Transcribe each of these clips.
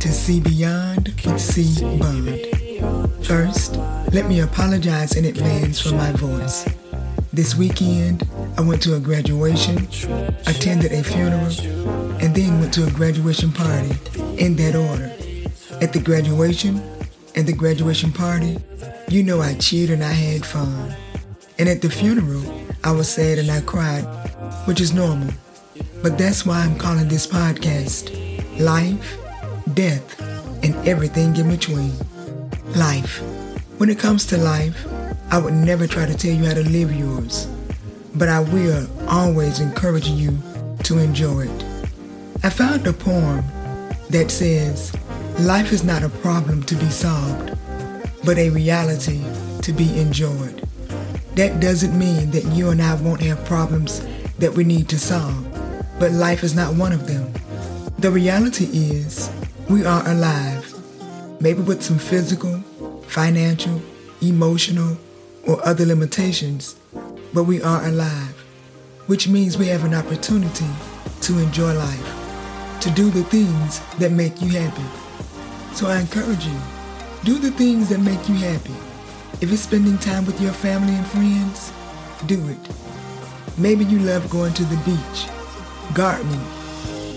to See Beyond C. Bond. First, let me apologize in advance for my voice. This weekend, I went to a graduation, attended a funeral, and then went to a graduation party in that order. At the graduation and the graduation party, you know I cheered and I had fun. And at the funeral, I was sad and I cried, which is normal. But that's why I'm calling this podcast Life, Death, and Everything in Between. Life. When it comes to life, I would never try to tell you how to live yours, but I will always encourage you to enjoy it. I found a poem that says, Life is not a problem to be solved, but a reality to be enjoyed. That doesn't mean that you and I won't have problems that we need to solve, but life is not one of them. The reality is, we are alive, maybe with some physical, financial, emotional, or other limitations, but we are alive, which means we have an opportunity to enjoy life, to do the things that make you happy. So I encourage you, do the things that make you happy. If it's spending time with your family and friends, do it. Maybe you love going to the beach, gardening,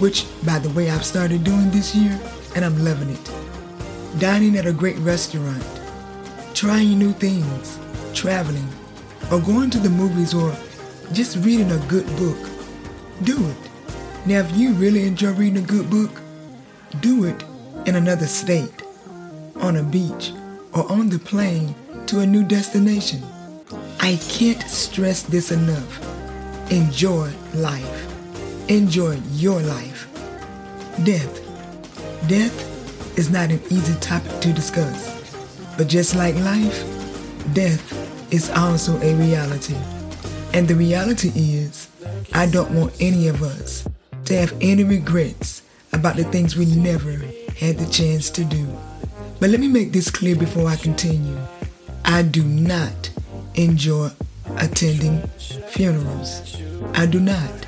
which, by the way, I've started doing this year, and I'm loving it. Dining at a great restaurant, trying new things, traveling, or going to the movies, or just reading a good book. Do it. Now, if you really enjoy reading a good book, do it in another state, on a beach, or on the plane to a new destination. I can't stress this enough. Enjoy life. Enjoy your life. Death. Death is not an easy topic to discuss. But just like life, death is also a reality. And the reality is, I don't want any of us to have any regrets about the things we never had the chance to do. But let me make this clear before I continue. I do not enjoy attending funerals. I do not.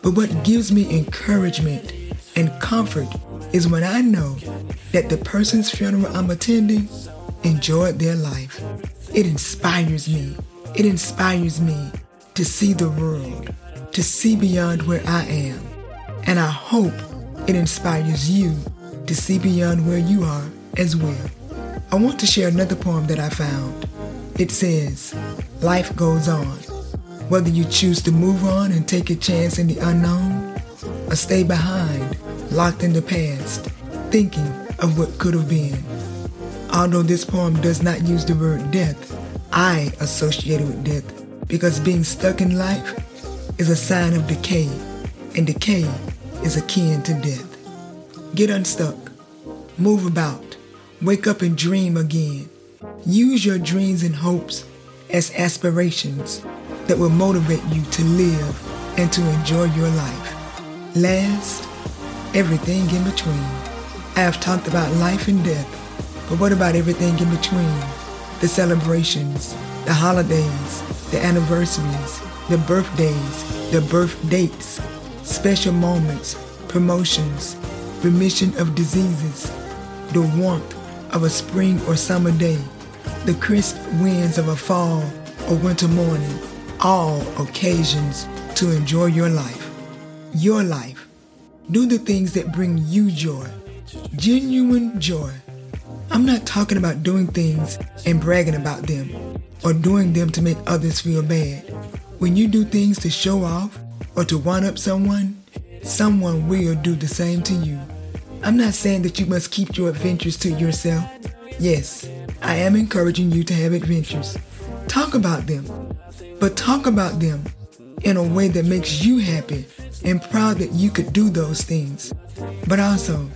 But what gives me encouragement and comfort is when I know that the person's funeral I'm attending enjoyed their life. It inspires me. It inspires me to see the world, to see beyond where I am. And I hope it inspires you to see beyond where you are as well. I want to share another poem that I found. It says, Life goes on. Whether you choose to move on and take a chance in the unknown, or stay behind, locked in the past, thinking of what could have been. Although this poem does not use the word death, I associate it with death because being stuck in life is a sign of decay, and decay is akin to death. Get unstuck, move about, wake up and dream again. Use your dreams and hopes as aspirations that will motivate you to live and to enjoy your life. Last, everything in between. I have talked about life and death, but what about everything in between? The celebrations, the holidays, the anniversaries, the birthdays, the birth dates, special moments, promotions, remission of diseases, the warmth of a spring or summer day, the crisp winds of a fall or winter morning, all occasions to enjoy your life. Your life. Do the things that bring you joy. Genuine joy. I'm not talking about doing things and bragging about them or doing them to make others feel bad. When you do things to show off or to one up someone, someone will do the same to you. I'm not saying that you must keep your adventures to yourself. Yes, I am encouraging you to have adventures. Talk about them, but talk about them in a way that makes you happy and proud that you could do those things. But also,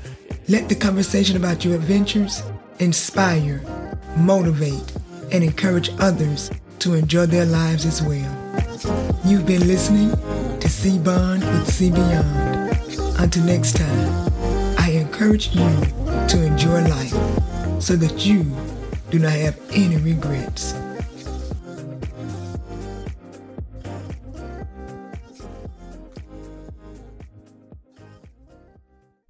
Let the conversation about your adventures inspire, motivate, and encourage others to enjoy their lives as well. You've been listening to C. Bond with See Beyond. Until next time, I encourage you to enjoy life so that you do not have any regrets.